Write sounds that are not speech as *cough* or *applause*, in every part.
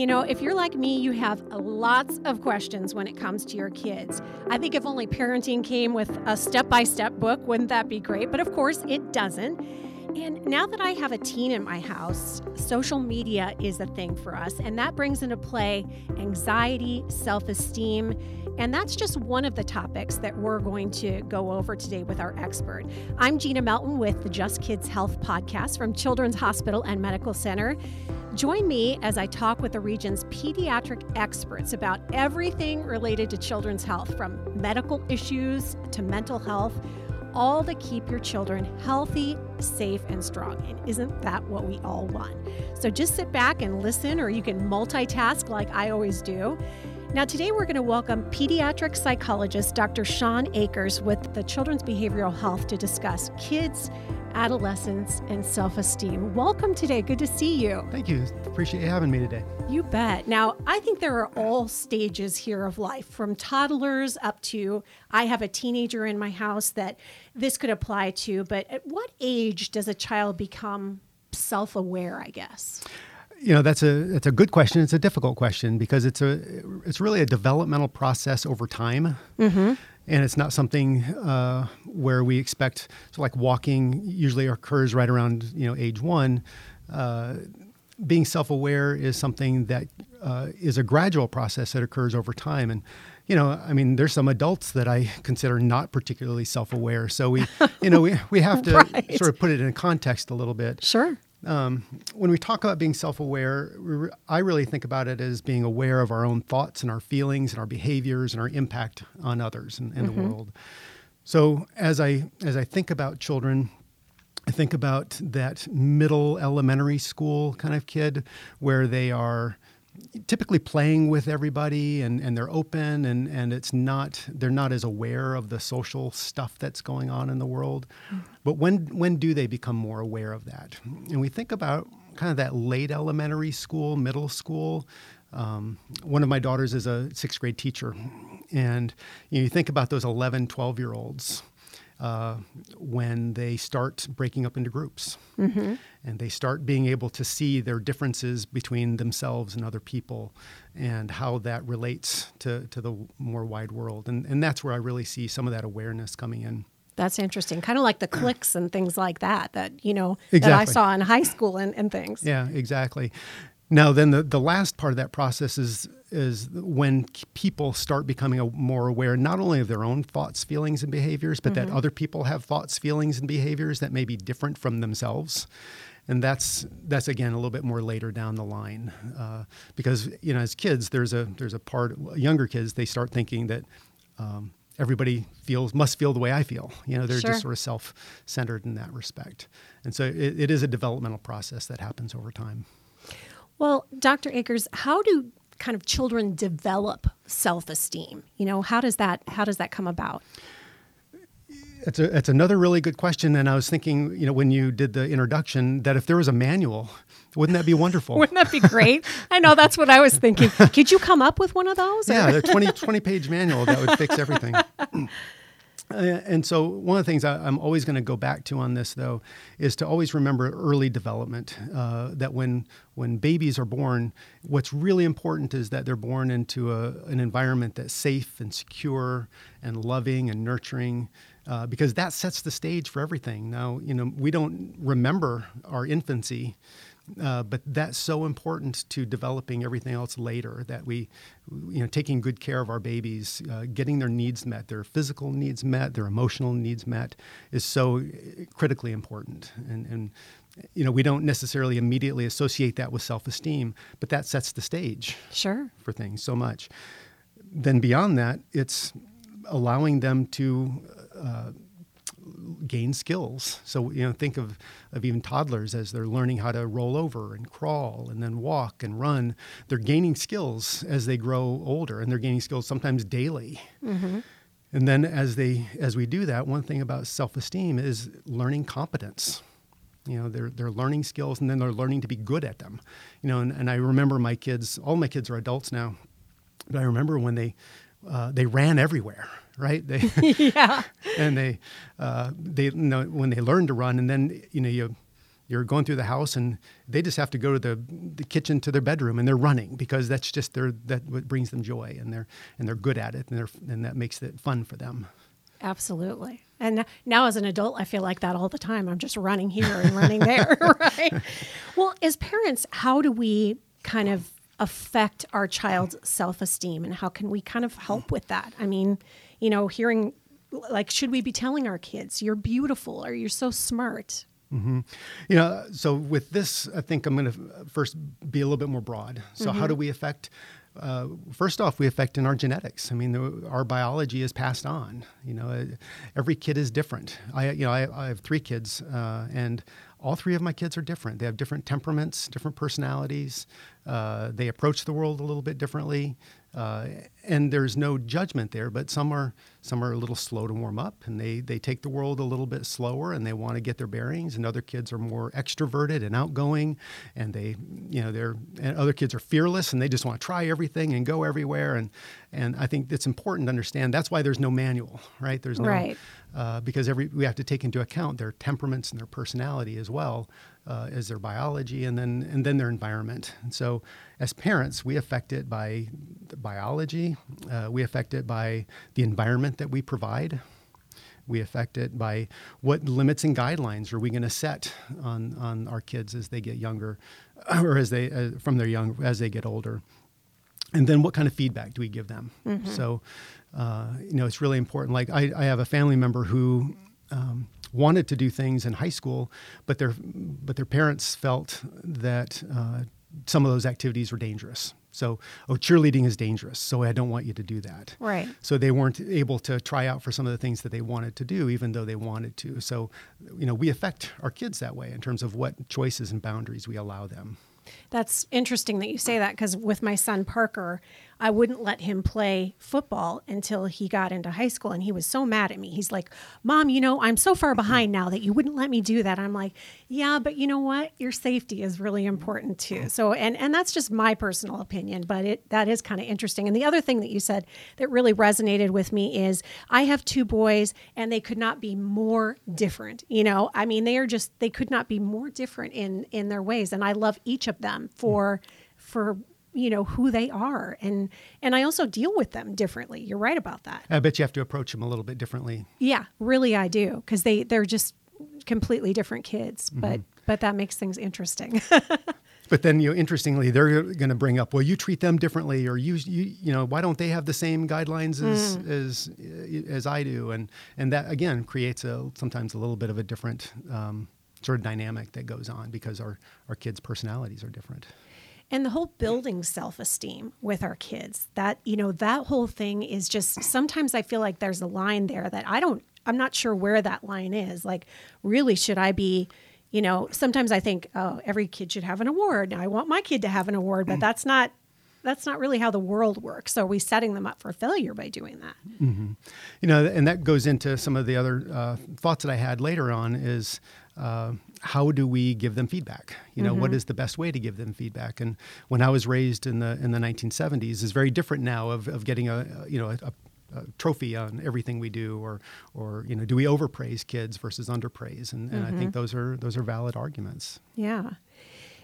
You know, if you're like me, you have lots of questions when it comes to your kids. I think if only parenting came with a step by step book, wouldn't that be great? But of course, it doesn't. And now that I have a teen in my house, social media is a thing for us, and that brings into play anxiety, self esteem, and that's just one of the topics that we're going to go over today with our expert. I'm Gina Melton with the Just Kids Health podcast from Children's Hospital and Medical Center. Join me as I talk with the region's pediatric experts about everything related to children's health, from medical issues to mental health all to keep your children healthy, safe, and strong. And isn't that what we all want? So just sit back and listen, or you can multitask like I always do. Now, today we're going to welcome pediatric psychologist Dr. Sean Akers with the Children's Behavioral Health to discuss kids, adolescence, and self esteem. Welcome today. Good to see you. Thank you. Appreciate you having me today. You bet. Now, I think there are all stages here of life, from toddlers up to I have a teenager in my house that this could apply to. But at what age does a child become self aware, I guess? you know that's a it's a good question. It's a difficult question because it's a it's really a developmental process over time, mm-hmm. And it's not something uh, where we expect. So like walking usually occurs right around you know age one. Uh, being self-aware is something that uh, is a gradual process that occurs over time, and you know, I mean, there's some adults that I consider not particularly self-aware. So we, you know, we we have to *laughs* right. sort of put it in context a little bit. Sure um, when we talk about being self aware, I really think about it as being aware of our own thoughts and our feelings and our behaviors and our impact on others and, and mm-hmm. the world. So as I as I think about children, I think about that middle elementary school kind of kid where they are typically playing with everybody and, and they're open and, and it's not they're not as aware of the social stuff that's going on in the world. But when when do they become more aware of that? And we think about kind of that late elementary school middle school. Um, one of my daughters is a sixth grade teacher. And you, know, you think about those 11 12 year olds uh, when they start breaking up into groups mm-hmm. and they start being able to see their differences between themselves and other people and how that relates to, to the more wide world. And, and that's where I really see some of that awareness coming in. That's interesting. Kind of like the *clears throat* cliques and things like that, that, you know, exactly. that I saw in high school and, and things. Yeah, exactly. Now, then the, the last part of that process is is when people start becoming more aware not only of their own thoughts, feelings, and behaviors, but mm-hmm. that other people have thoughts, feelings, and behaviors that may be different from themselves. And that's that's again a little bit more later down the line, uh, because you know as kids there's a there's a part younger kids they start thinking that um, everybody feels must feel the way I feel. You know, they're sure. just sort of self-centered in that respect. And so it, it is a developmental process that happens over time. Well, Dr. Akers, how do kind of children develop self-esteem? You know, how does that how does that come about? It's a, it's another really good question. And I was thinking, you know, when you did the introduction, that if there was a manual, wouldn't that be wonderful? wouldn't that be great? I know that's what I was thinking. Could you come up with one of those? Yeah, a 20, 20 page manual that would fix everything. *laughs* And so, one of the things I, am always going to go back to on this, though, is to always remember early development. Uh, that when when babies are born, what's really important is that they're born into a, an environment that's safe and secure and loving and nurturing, uh, because that sets the stage for everything. Now, you know, we don't remember our infancy. Uh, but that's so important to developing everything else later that we, you know, taking good care of our babies, uh, getting their needs met, their physical needs met, their emotional needs met is so uh, critically important. And, and you know, we don't necessarily immediately associate that with self esteem, but that sets the stage sure. for things so much. Then beyond that, it's allowing them to uh, gain skills. So you know, think of of even toddlers as they're learning how to roll over and crawl and then walk and run. They're gaining skills as they grow older, and they're gaining skills sometimes daily. Mm-hmm. And then as they as we do that, one thing about self esteem is learning competence. You know, they're they're learning skills, and then they're learning to be good at them. You know, and, and I remember my kids. All my kids are adults now, but I remember when they uh, they ran everywhere right? They *laughs* yeah, and they uh, they you know when they learn to run, and then you know you you're going through the house and they just have to go to the, the kitchen to their bedroom and they're running because that's just their that what brings them joy and they're and they're good at it and they're and that makes it fun for them. Absolutely. And now, as an adult, I feel like that all the time. I'm just running here and running there, *laughs* right? *laughs* Well, as parents, how do we kind of affect our child's self esteem and how can we kind of help with that? I mean, you know, hearing like, should we be telling our kids, you're beautiful or you're so smart? Mm-hmm. You know, so with this, I think I'm going to first be a little bit more broad. So, mm-hmm. how do we affect uh, first off, we affect in our genetics. I mean, the, our biology is passed on. You know, uh, every kid is different. I, you know, I, I have three kids, uh, and all three of my kids are different. They have different temperaments, different personalities. Uh, they approach the world a little bit differently. Uh, and there's no judgment there, but some are some are a little slow to warm up, and they they take the world a little bit slower, and they want to get their bearings. And other kids are more extroverted and outgoing, and they you know they're and other kids are fearless, and they just want to try everything and go everywhere. And and I think it's important to understand that's why there's no manual, right? There's no right. Uh, because every we have to take into account their temperaments and their personality as well uh, as their biology and then and then their environment. And so, as parents, we affect it by the biology. Uh, we affect it by the environment that we provide. We affect it by what limits and guidelines are we going to set on on our kids as they get younger, *clears throat* or as they uh, from their young as they get older. And then, what kind of feedback do we give them? Mm-hmm. So, uh, you know, it's really important. Like I, I have a family member who. Um, wanted to do things in high school, but their but their parents felt that uh, some of those activities were dangerous. So, oh, cheerleading is dangerous, so I don't want you to do that. Right. So they weren't able to try out for some of the things that they wanted to do, even though they wanted to. So, you know, we affect our kids that way in terms of what choices and boundaries we allow them. That's interesting that you say that because with my son Parker, I wouldn't let him play football until he got into high school. And he was so mad at me. He's like, Mom, you know, I'm so far behind now that you wouldn't let me do that. I'm like, Yeah, but you know what? Your safety is really important too. Mm. So, and, and that's just my personal opinion, but it, that is kind of interesting. And the other thing that you said that really resonated with me is I have two boys and they could not be more different. You know, I mean, they are just, they could not be more different in, in their ways. And I love each of them mm. for, for you know who they are. And and i also deal with them differently. You're right about that. I bet you have to approach them a little bit differently. Yeah really i do because they they're just completely different kids mm-hmm. but but that makes things interesting. *laughs* But then you know interestingly they're going to bring up well you treat them differently or you you you know why don't they have the same guidelines as mm. as as i do? And and that again creates a sometimes a little bit of a different um, sort of dynamic that goes on because our our kids personalities are different and the whole building self-esteem with our kids that you know that whole thing is just sometimes i feel like there's a line there that i don't i'm not sure where that line is like really should i be you know sometimes i think oh every kid should have an award i want my kid to have an award but that's not that's not really how the world works. So are we setting them up for failure by doing that? Mm-hmm. You know, and that goes into some of the other uh, thoughts that I had later on is uh, how do we give them feedback? You know, mm-hmm. what is the best way to give them feedback? And when I was raised in the in the 1970s, is very different now of, of getting a, you know a, a trophy on everything we do, or or you know, do we overpraise kids versus underpraise? And, and mm-hmm. I think mm-hmm. those are those are valid arguments. Yeah.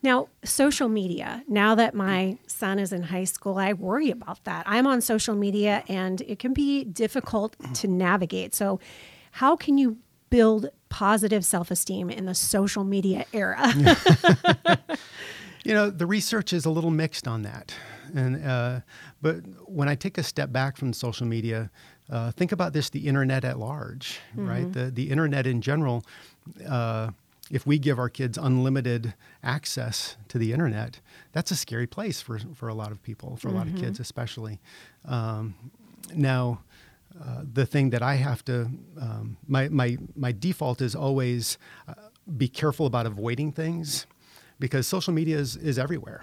Now, social media, now that my son is in high school, I worry about that. I'm on social media and it can be difficult to navigate. So, how can you build positive self esteem in the social media era? *laughs* *laughs* you know, the research is a little mixed on that. And, uh, but when I take a step back from social media, uh, think about this the internet at large, mm-hmm. right? The, the internet in general. Uh, if we give our kids unlimited access to the internet, that's a scary place for, for a lot of people, for a mm-hmm. lot of kids mm-hmm. especially. Um, now, uh, the thing that I have to, um, my, my, my default is always uh, be careful about avoiding things because social media is, is everywhere,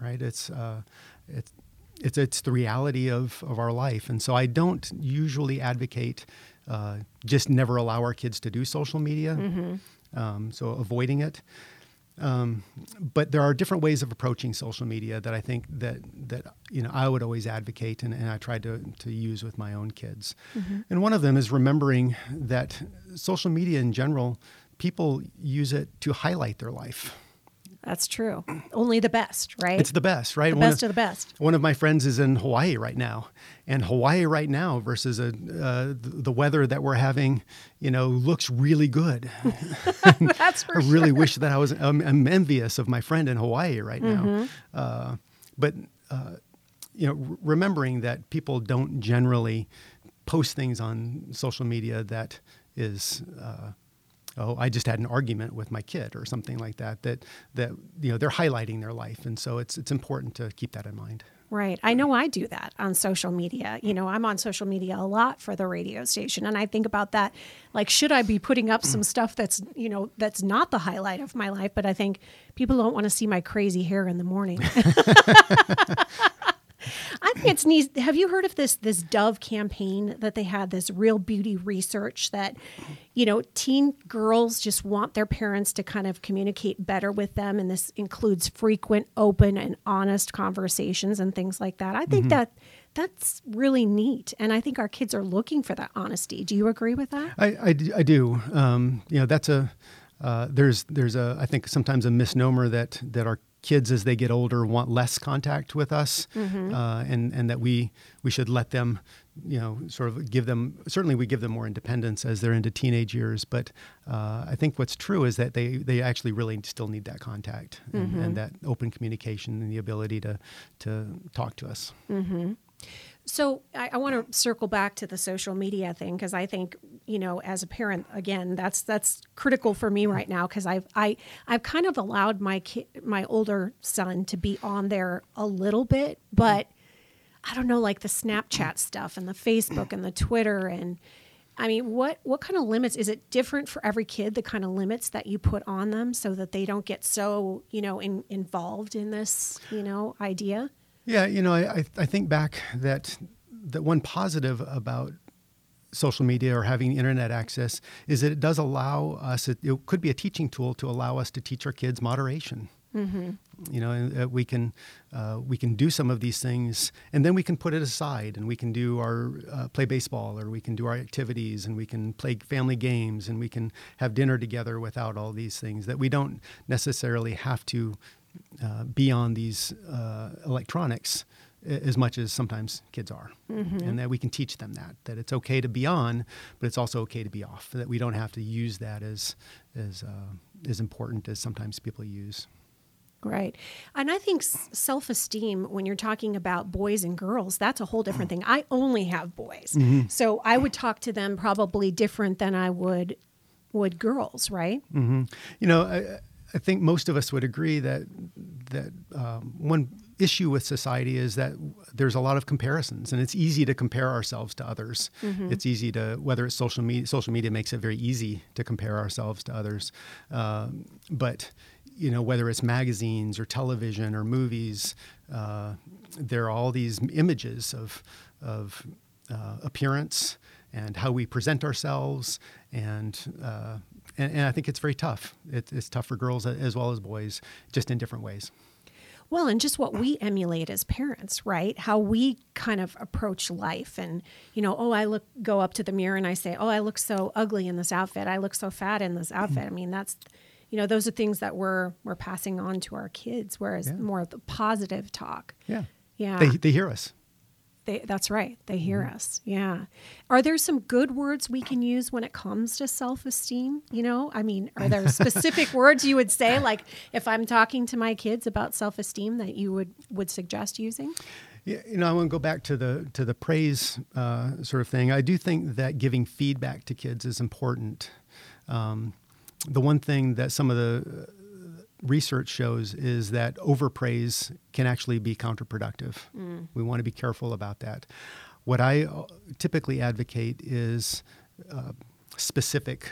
right? It's, uh, it's, it's, it's the reality of, of our life. And so I don't usually advocate uh, just never allow our kids to do social media. Mm-hmm um, so avoiding it. Um, but there are different ways of approaching social media that I think that that you know I would always advocate and, and I try to to use with my own kids. Mm-hmm. And one of them is remembering that social media in general people use it to highlight their life. That's true. Only the best, right? It's the best, right? the One best of, the best. One of my friends is in Hawaii right now, and Hawaii right now versus a, uh, the weather that we're having, you know, looks really good. *laughs* That's *laughs* for I really sure. wish that I was. I'm, I'm envious of my friend in Hawaii right now, Mm-hmm. uh, but uh, you know, r- remembering that people don't generally post things on social media that is. Uh, oh, I just had an argument with my kid or something like that. That that you know they're highlighting their life, and so it's it's important to keep that in mind. Right. I know I do that on social media. You know, I'm on social media a lot for the radio station and I think about that like should I be putting up some *clears throat* stuff that's, you know, that's not the highlight of my life, but I think people don't want to see my crazy hair in the morning. *laughs* *laughs* I it's neat. Have you heard of this this Dove campaign that they had this real beauty research that you know teen girls just want their parents to kind of communicate better with them and this includes frequent open and honest conversations and things like that. I think that that's really neat and I think our kids are looking for that honesty. Do you agree with that? I I do. Um, you know, that's a uh, there's there's a I think sometimes a misnomer that that our kids as they get older want less contact with us, uh, and and that we we should let them, you know, sort of give them. Certainly, we give them more independence as they're into teenage years. But uh, I think what's true is that they they actually really still need that contact and, and that open communication and the ability to to talk to us. So I, I want to circle back to the social media thing because I think you know as a parent again that's that's critical for me right now because I've I I've kind of allowed my my older son to be on there a little bit, but I don't know like the Snapchat stuff and the Facebook and the Twitter and I mean what what kind of limits is it different for every kid the kind of limits that you put on them so that they don't get so you know in, involved in this you know idea. Yeah, you know, I, I- think back that that one positive about social media or having internet access is that it does allow us. It, it could be a teaching tool to allow us to teach our kids moderation. You know, uh, we can uh, we can do some of these things, and then we can put it aside, and we can do our uh, play baseball, or we can do our activities, and we can play family games, and we can have dinner together without all these things. That we don't necessarily have to uh, be on these uh, electronics as much as sometimes kids are, and that we can teach them that that it's okay to be on, but it's also okay to be off. That we don't have to use that as as uh, as important as sometimes people use. Right. And I think self esteem, when you're talking about boys and girls, that's a whole different thing. I only have boys. So I would talk to them probably different than I would would girls, right? You know, I, I think most of us would agree that that um, one issue with society is that there's a lot of comparisons, and it's easy to compare ourselves to others. It's easy to whether it's social media. Social media makes it very easy to compare ourselves to others, um, but you know whether it's magazines or television or movies, uh, there are all these images of of uh, appearance and how we present ourselves and. Uh, and, and I think it's very tough. It, it's tough for girls as well as boys, just in different ways. Well, and just what we emulate as parents, right? How we kind of approach life and, you know, oh, I look go up to the mirror and I say, "Oh, I look so ugly in this outfit. I look so fat in this outfit." I mm-hmm. mean, that's you know, those are things that we're we're passing on to our kids whereas Yeah. more of the positive talk. Yeah. Yeah. They, they hear us. They, that's right. They hear us. Yeah. Are there some good words we can use when it comes to self esteem? You know, I mean, are there *laughs* specific words you would say, like if I'm talking to my kids about self esteem, that you would would suggest using? Yeah, you know, I want to go back to the to the praise uh, sort of thing. I do think that giving feedback to kids is important. Um, the one thing that some of the research shows is that overpraise can actually be counterproductive. We want to be careful about that. What I uh, typically advocate is uh, specific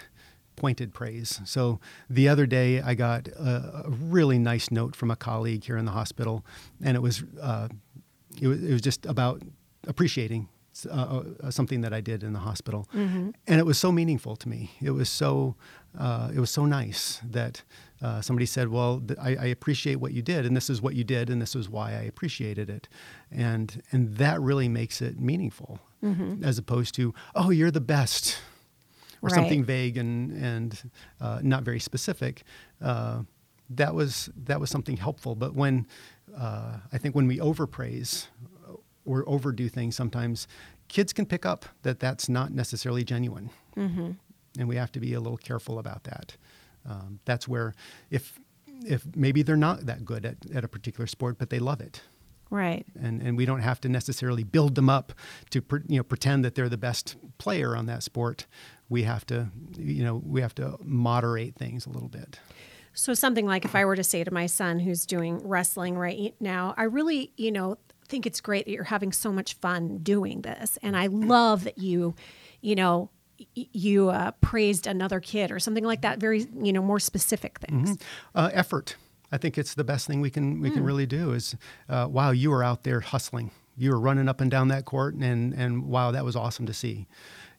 pointed praise. So the other day, I got a, a really nice note from a colleague here in the hospital, and it was uh, it, was, it was just about appreciating uh, uh, something that I did in the hospital, and it was so meaningful to me. It was so uh, it was so nice that uh, somebody said, "Well, th- I, I appreciate what you did, and this is what you did, and this is why I appreciated it," and and that really makes it meaningful, as opposed to, "Oh, you're the best." or Right. something vague and and uh, not very specific. Uh, that was that was something helpful. But when uh, I think when we overpraise or overdo things, sometimes kids can pick up that that's not necessarily genuine, Mm-hmm. And we have to be a little careful about that. Um, that's where if if maybe they're not that good at, at a particular sport, but they love it Right. and and we don't have to necessarily build them up to pre, you know pretend that they're the best player on that sport. We have to you know we have to moderate things a little bit. So something like if I were to say to my son who's doing wrestling right now, I really, you know, think it's great that you're having so much fun doing this, and I love that you, you know, you uh, praised another kid or something like that. Very, you know, more specific things. Uh, effort. I think it's the best thing we can we can really do. Is uh, wow, you were out there hustling. You were running up and down that court, and and wow, that was awesome to see.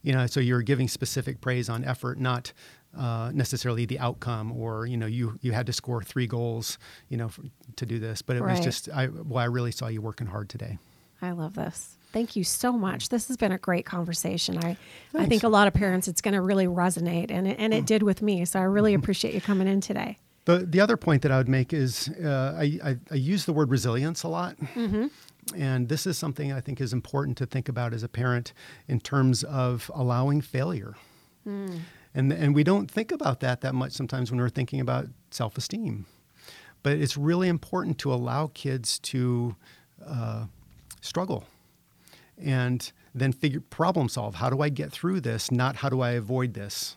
You know, so you're giving specific praise on effort, not uh, necessarily the outcome, or you know, you you had to score three goals, you know, for, to do this. But it was just, I well, I really saw you working hard today. I love this. Thank you so much. This has been a great conversation. I, I think a lot of parents, it's going to really resonate, and it, and it did with me. So I really appreciate you coming in today. The the other point that I would make is uh, I, I I use the word resilience a lot, and this is something I think is important to think about as a parent in terms of allowing failure. And and we don't think about that that much sometimes when we're thinking about self esteem, but it's really important to allow kids to uh, struggle and then figure problem solve. How do I get through this? Not how do I avoid this.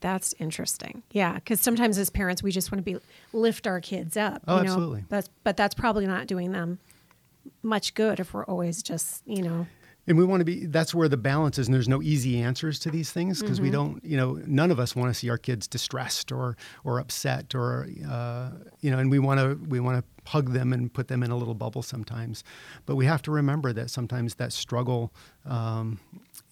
That's interesting. Yeah, because sometimes as parents, we just want to be lift our kids up. Oh, you know? absolutely. That's but that's probably not doing them much good if we're always just you know. And we want to be, that's where the balance is. And there's no easy answers to these things because we don't, you know, none of us want to see our kids distressed or, or upset or, uh, you know, and we want to, we want to hug them and put them in a little bubble sometimes. But we have to remember that sometimes that struggle um,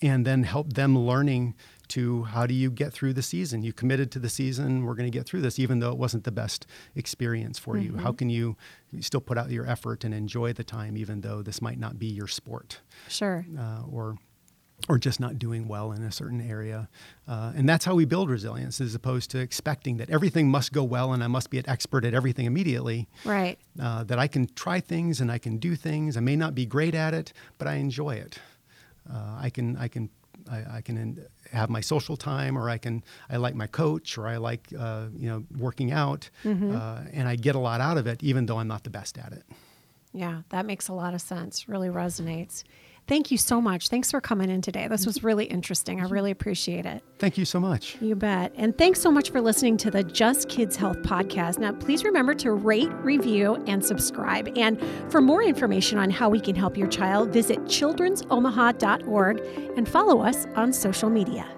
and then help them learning to how do you get through the season? You committed to the season. We're going to get through this, even though it wasn't the best experience for you. How can you still put out your effort and enjoy the time, even though this might not be your sport? Sure. uh, or or just not doing well in a certain area. Uh, and that's how we build resilience, as opposed to expecting that everything must go well and I must be an expert at everything immediately. Right. Uh, that I can try things and I can do things. I may not be great at it, but I enjoy it. Uh, I can I can I, I can have my social time, or I can I like my coach, or I like uh, you know working out, uh, and I get a lot out of it, even though I'm not the best at it. Yeah, that makes a lot of sense. Really resonates. Thank you so much. Thanks for coming in today. This was really interesting. I really appreciate it. Thank you so much. You bet. And thanks so much for listening to the Just Kids Health podcast. Now, please remember to rate, review, and subscribe. And for more information on how we can help your child, visit children'somaha.org and follow us on social media.